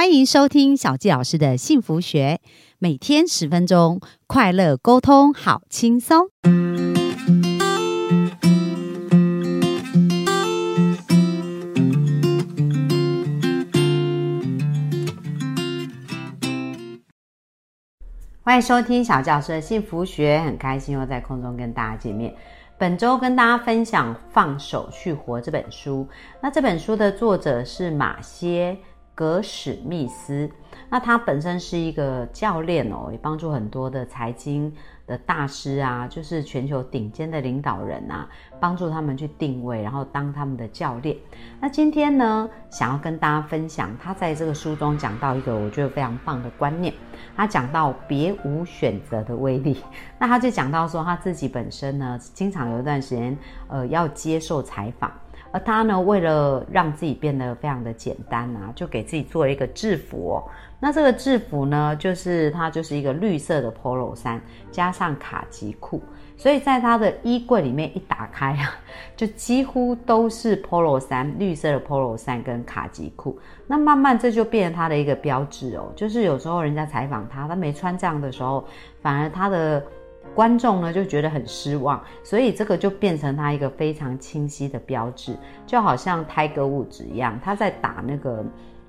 欢迎收听小纪老师的幸福学，每天十分钟，快乐沟通，好轻松。欢迎收听小教师的幸福学，很开心又在空中跟大家见面。本周跟大家分享《放手去活》这本书。那这本书的作者是马歇格史密斯。那他本身是一个教练哦，也帮助很多的财经的大师啊，就是全球顶尖的领导人啊，帮助他们去定位，然后当他们的教练。那今天呢，想要跟大家分享，他在这个书中讲到一个我觉得非常棒的观念。他讲到别无选择的威力。那他就讲到说，他自己本身呢，经常有一段时间，呃，要接受采访。而他呢，为了让自己变得非常的简单啊，就给自己做了一个制服哦。那这个制服呢，就是它就是一个绿色的 polo 衫，加上卡其裤。所以在他的衣柜里面一打开啊，就几乎都是 polo 衫，绿色的 polo 衫跟卡其裤。那慢慢这就变成他的一个标志哦。就是有时候人家采访他，他没穿这样的时候，反而他的。观众呢就觉得很失望，所以这个就变成他一个非常清晰的标志，就好像泰戈物质一样，他在打那个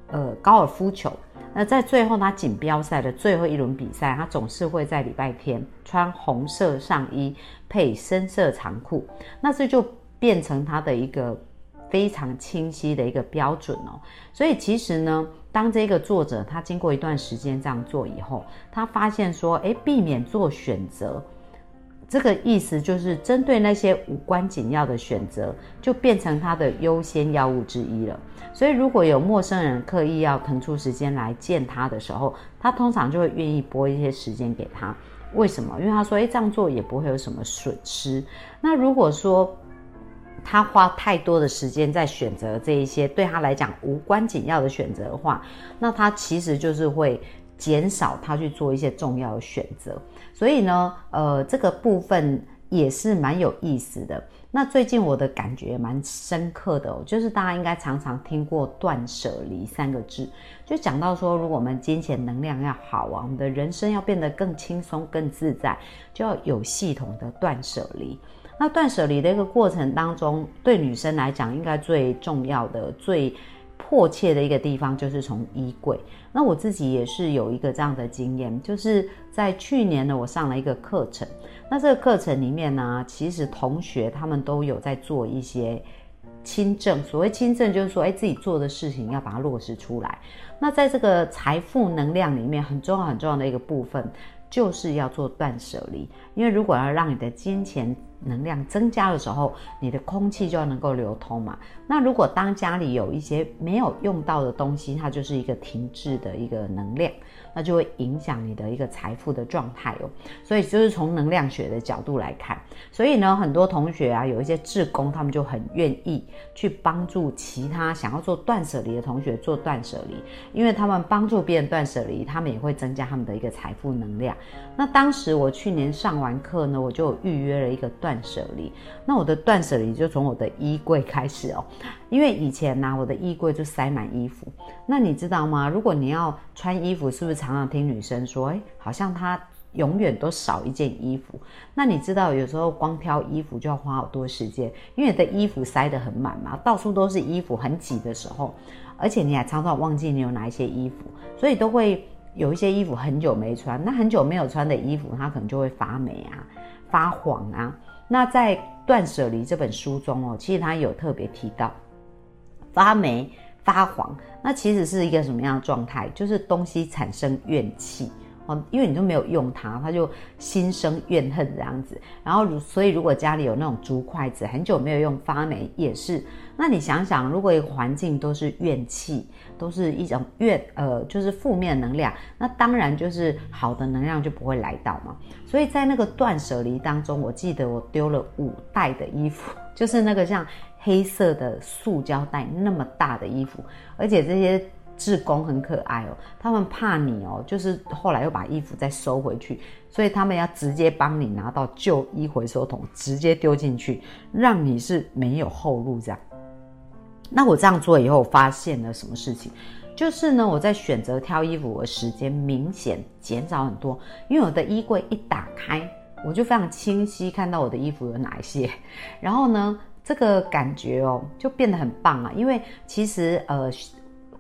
呃高尔夫球，那在最后他锦标赛的最后一轮比赛，他总是会在礼拜天穿红色上衣配深色长裤，那这就变成他的一个非常清晰的一个标准哦。所以其实呢。当这个作者他经过一段时间这样做以后，他发现说，诶，避免做选择，这个意思就是针对那些无关紧要的选择，就变成他的优先药物之一了。所以，如果有陌生人刻意要腾出时间来见他的时候，他通常就会愿意拨一些时间给他。为什么？因为他说，诶，这样做也不会有什么损失。那如果说，他花太多的时间在选择这一些对他来讲无关紧要的选择的话，那他其实就是会减少他去做一些重要的选择。所以呢，呃，这个部分也是蛮有意思的。那最近我的感觉蛮深刻的，就是大家应该常常听过“断舍离”三个字，就讲到说，如果我们金钱能量要好啊，我们的人生要变得更轻松、更自在，就要有系统的断舍离。那断舍离的一个过程当中，对女生来讲，应该最重要的、最迫切的一个地方，就是从衣柜。那我自己也是有一个这样的经验，就是在去年呢，我上了一个课程。那这个课程里面呢，其实同学他们都有在做一些亲政。所谓亲政，就是说，哎，自己做的事情要把它落实出来。那在这个财富能量里面，很重要、很重要的一个部分，就是要做断舍离。因为如果要让你的金钱，能量增加的时候，你的空气就要能够流通嘛。那如果当家里有一些没有用到的东西，它就是一个停滞的一个能量。那就会影响你的一个财富的状态哦，所以就是从能量学的角度来看，所以呢，很多同学啊，有一些志工，他们就很愿意去帮助其他想要做断舍离的同学做断舍离，因为他们帮助别人断舍离，他们也会增加他们的一个财富能量。那当时我去年上完课呢，我就预约了一个断舍离，那我的断舍离就从我的衣柜开始哦。因为以前呢，我的衣柜就塞满衣服。那你知道吗？如果你要穿衣服，是不是常常听女生说，哎，好像她永远都少一件衣服？那你知道，有时候光挑衣服就要花好多时间，因为你的衣服塞得很满嘛，到处都是衣服，很挤的时候，而且你还常常忘记你有哪一些衣服，所以都会有一些衣服很久没穿。那很久没有穿的衣服，它可能就会发霉啊、发黄啊。那在《断舍离》这本书中哦，其实它有特别提到。发霉、发黄，那其实是一个什么样的状态？就是东西产生怨气哦，因为你都没有用它，它就心生怨恨这样子。然后，所以如果家里有那种竹筷子，很久没有用，发霉也是。那你想想，如果环境都是怨气，都是一种怨，呃，就是负面能量，那当然就是好的能量就不会来到嘛。所以在那个断舍离当中，我记得我丢了五袋的衣服，就是那个像。黑色的塑胶袋那么大的衣服，而且这些志工很可爱哦，他们怕你哦，就是后来又把衣服再收回去，所以他们要直接帮你拿到旧衣回收桶，直接丢进去，让你是没有后路这样。那我这样做以后，发现了什么事情？就是呢，我在选择挑衣服的时间明显减少很多，因为我的衣柜一打开，我就非常清晰看到我的衣服有哪一些，然后呢，这个感觉哦就变得很棒啊，因为其实呃，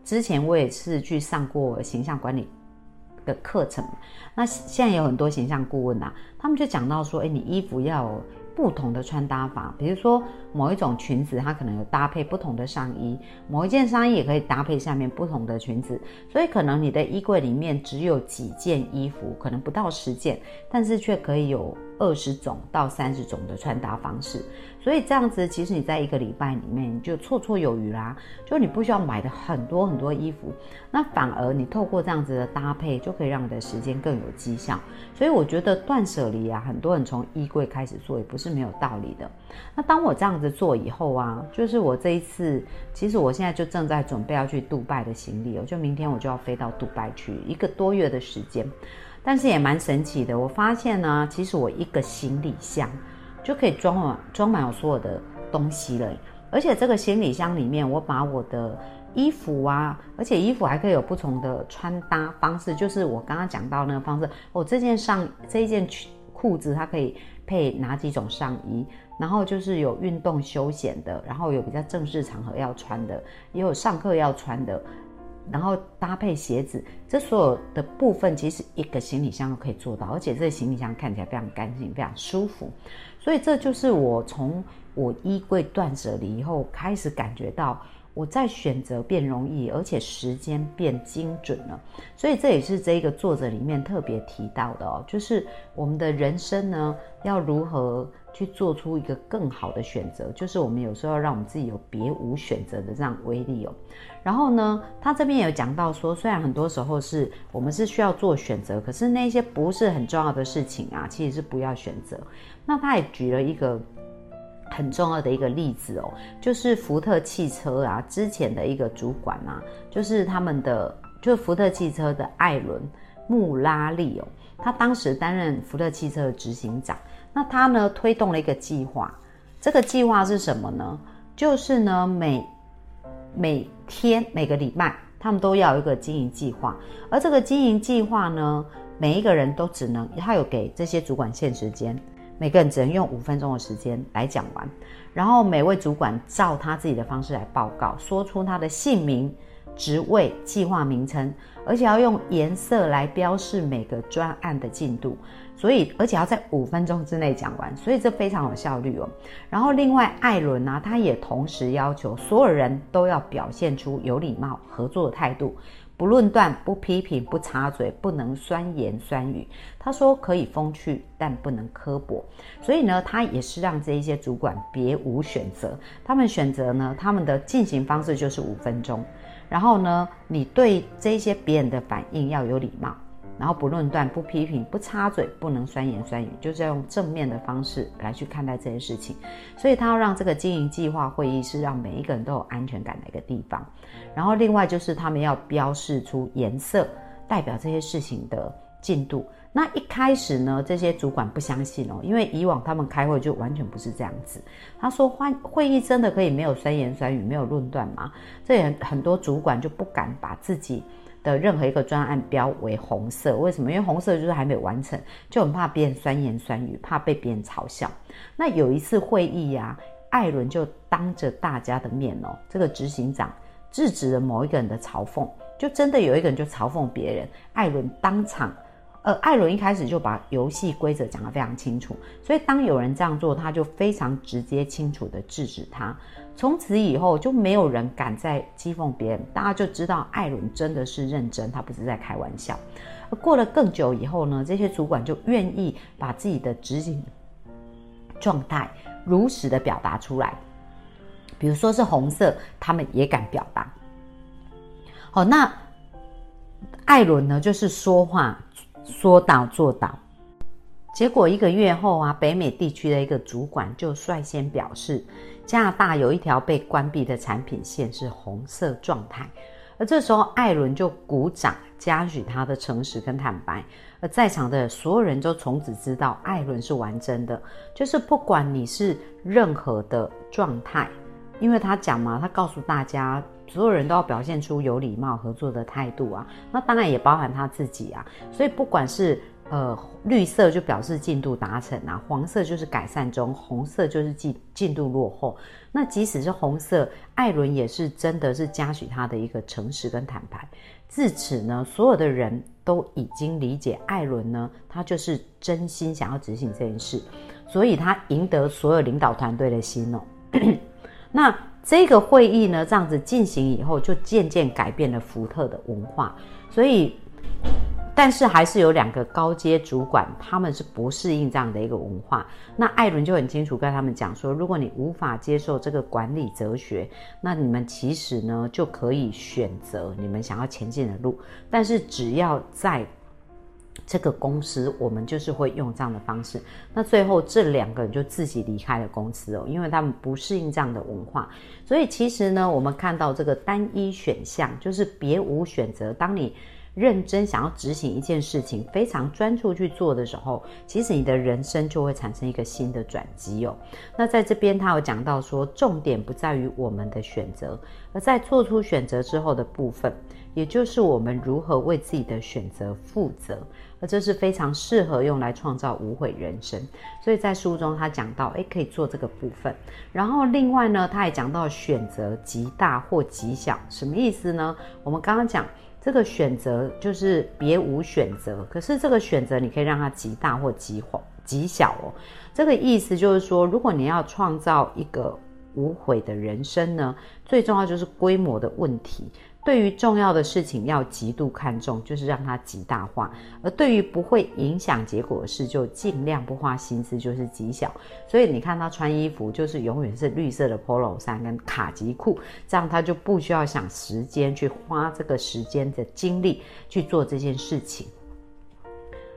之前我也是去上过形象管理的课程，那现在有很多形象顾问啊，他们就讲到说，哎，你衣服要有。不同的穿搭法，比如说某一种裙子，它可能有搭配不同的上衣；某一件上衣也可以搭配下面不同的裙子。所以可能你的衣柜里面只有几件衣服，可能不到十件，但是却可以有二十种到三十种的穿搭方式。所以这样子，其实你在一个礼拜里面你就绰绰有余啦，就你不需要买的很多很多衣服，那反而你透过这样子的搭配，就可以让你的时间更有绩效。所以我觉得断舍离啊，很多人从衣柜开始做也不是没有道理的。那当我这样做以后啊，就是我这一次，其实我现在就正在准备要去杜拜的行李哦，就明天我就要飞到杜拜去一个多月的时间，但是也蛮神奇的，我发现呢，其实我一个行李箱。就可以装满装满我所有的东西了，而且这个行李箱里面，我把我的衣服啊，而且衣服还可以有不同的穿搭方式，就是我刚刚讲到那个方式。我这件上这一件裤子，它可以配哪几种上衣？然后就是有运动休闲的，然后有比较正式场合要穿的，也有上课要穿的。然后搭配鞋子，这所有的部分其实一个行李箱都可以做到，而且这个行李箱看起来非常干净，非常舒服。所以这就是我从我衣柜断舍离以后开始感觉到，我在选择变容易，而且时间变精准了。所以这也是这一个作者里面特别提到的哦，就是我们的人生呢要如何。去做出一个更好的选择，就是我们有时候要让我们自己有别无选择的这样威力哦。然后呢，他这边有讲到说，虽然很多时候是我们是需要做选择，可是那些不是很重要的事情啊，其实是不要选择。那他也举了一个很重要的一个例子哦，就是福特汽车啊之前的一个主管啊，就是他们的就福特汽车的艾伦穆拉利哦，他当时担任福特汽车的执行长。那他呢推动了一个计划，这个计划是什么呢？就是呢每每天每个礼拜，他们都要有一个经营计划，而这个经营计划呢，每一个人都只能他有给这些主管限时间，每个人只能用五分钟的时间来讲完，然后每位主管照他自己的方式来报告，说出他的姓名、职位、计划名称，而且要用颜色来标示每个专案的进度。所以，而且要在五分钟之内讲完，所以这非常有效率哦。然后，另外艾伦呢，他也同时要求所有人都要表现出有礼貌、合作的态度，不论断、不批评、不插嘴，不能酸言酸语。他说可以风趣，但不能刻薄。所以呢，他也是让这一些主管别无选择，他们选择呢，他们的进行方式就是五分钟。然后呢，你对这些别人的反应要有礼貌。然后不论断、不批评、不插嘴，不能酸言酸语，就是要用正面的方式来去看待这些事情。所以他要让这个经营计划会议是让每一个人都有安全感的一个地方。然后另外就是他们要标示出颜色，代表这些事情的进度。那一开始呢，这些主管不相信哦，因为以往他们开会就完全不是这样子。他说：“会会议真的可以没有酸言酸语、没有论断吗？”这也很多主管就不敢把自己。的任何一个专案标为红色，为什么？因为红色就是还没完成，就很怕别人酸言酸语，怕被别人嘲笑。那有一次会议呀，艾伦就当着大家的面哦，这个执行长制止了某一个人的嘲讽，就真的有一个人就嘲讽别人，艾伦当场。呃，艾伦一开始就把游戏规则讲得非常清楚，所以当有人这样做，他就非常直接清楚的制止他。从此以后，就没有人敢再讥讽别人，大家就知道艾伦真的是认真，他不是在开玩笑。过了更久以后呢，这些主管就愿意把自己的执行状态如实的表达出来，比如说是红色，他们也敢表达。好，那艾伦呢，就是说话。说到做到，结果一个月后啊，北美地区的一个主管就率先表示，加拿大有一条被关闭的产品线是红色状态。而这时候，艾伦就鼓掌嘉许他的诚实跟坦白。而在场的所有人都从此知道，艾伦是玩真的，就是不管你是任何的状态，因为他讲嘛，他告诉大家。所有人都要表现出有礼貌、合作的态度啊。那当然也包含他自己啊。所以不管是呃绿色就表示进度达成啊，黄色就是改善中，红色就是进进度落后。那即使是红色，艾伦也是真的是嘉许他的一个诚实跟坦白。自此呢，所有的人都已经理解艾伦呢，他就是真心想要执行这件事，所以他赢得所有领导团队的心哦。那这个会议呢，这样子进行以后，就渐渐改变了福特的文化。所以，但是还是有两个高阶主管，他们是不适应这样的一个文化。那艾伦就很清楚跟他们讲说，如果你无法接受这个管理哲学，那你们其实呢就可以选择你们想要前进的路。但是只要在这个公司，我们就是会用这样的方式。那最后这两个人就自己离开了公司哦，因为他们不适应这样的文化。所以其实呢，我们看到这个单一选项就是别无选择。当你认真想要执行一件事情，非常专注去做的时候，其实你的人生就会产生一个新的转机哦。那在这边他有讲到说，重点不在于我们的选择，而在做出选择之后的部分，也就是我们如何为自己的选择负责。而这是非常适合用来创造无悔人生，所以在书中他讲到，诶，可以做这个部分。然后另外呢，他也讲到选择极大或极小，什么意思呢？我们刚刚讲这个选择就是别无选择，可是这个选择你可以让它极大或极极小哦。这个意思就是说，如果你要创造一个无悔的人生呢，最重要就是规模的问题。对于重要的事情要极度看重，就是让它极大化；而对于不会影响结果的事，就尽量不花心思，就是极小。所以你看他穿衣服，就是永远是绿色的 polo 衫跟卡其裤，这样他就不需要想时间去花这个时间的精力去做这件事情。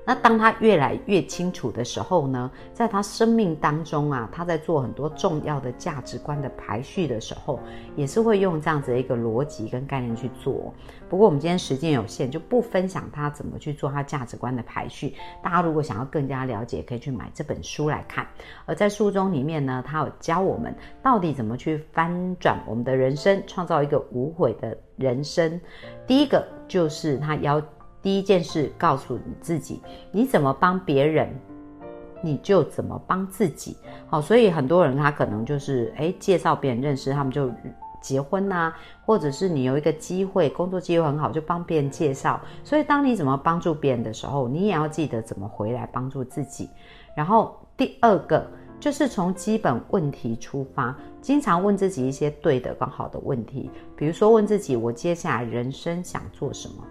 那当他越来越清楚的时候呢，在他生命当中啊，他在做很多重要的价值观的排序的时候，也是会用这样子的一个逻辑跟概念去做。不过我们今天时间有限，就不分享他怎么去做他价值观的排序。大家如果想要更加了解，可以去买这本书来看。而在书中里面呢，他有教我们到底怎么去翻转我们的人生，创造一个无悔的人生。第一个就是他要。第一件事，告诉你自己，你怎么帮别人，你就怎么帮自己。好，所以很多人他可能就是诶介绍别人认识，他们就结婚呐，或者是你有一个机会，工作机会很好，就帮别人介绍。所以当你怎么帮助别人的时候，你也要记得怎么回来帮助自己。然后第二个就是从基本问题出发，经常问自己一些对的、更好的问题，比如说问自己：我接下来人生想做什么？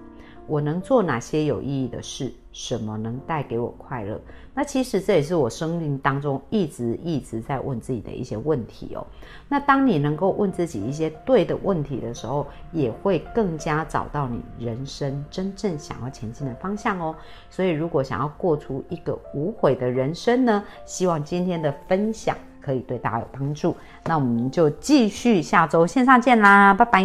我能做哪些有意义的事？什么能带给我快乐？那其实这也是我生命当中一直一直在问自己的一些问题哦。那当你能够问自己一些对的问题的时候，也会更加找到你人生真正想要前进的方向哦。所以，如果想要过出一个无悔的人生呢，希望今天的分享可以对大家有帮助。那我们就继续下周线上见啦，拜拜。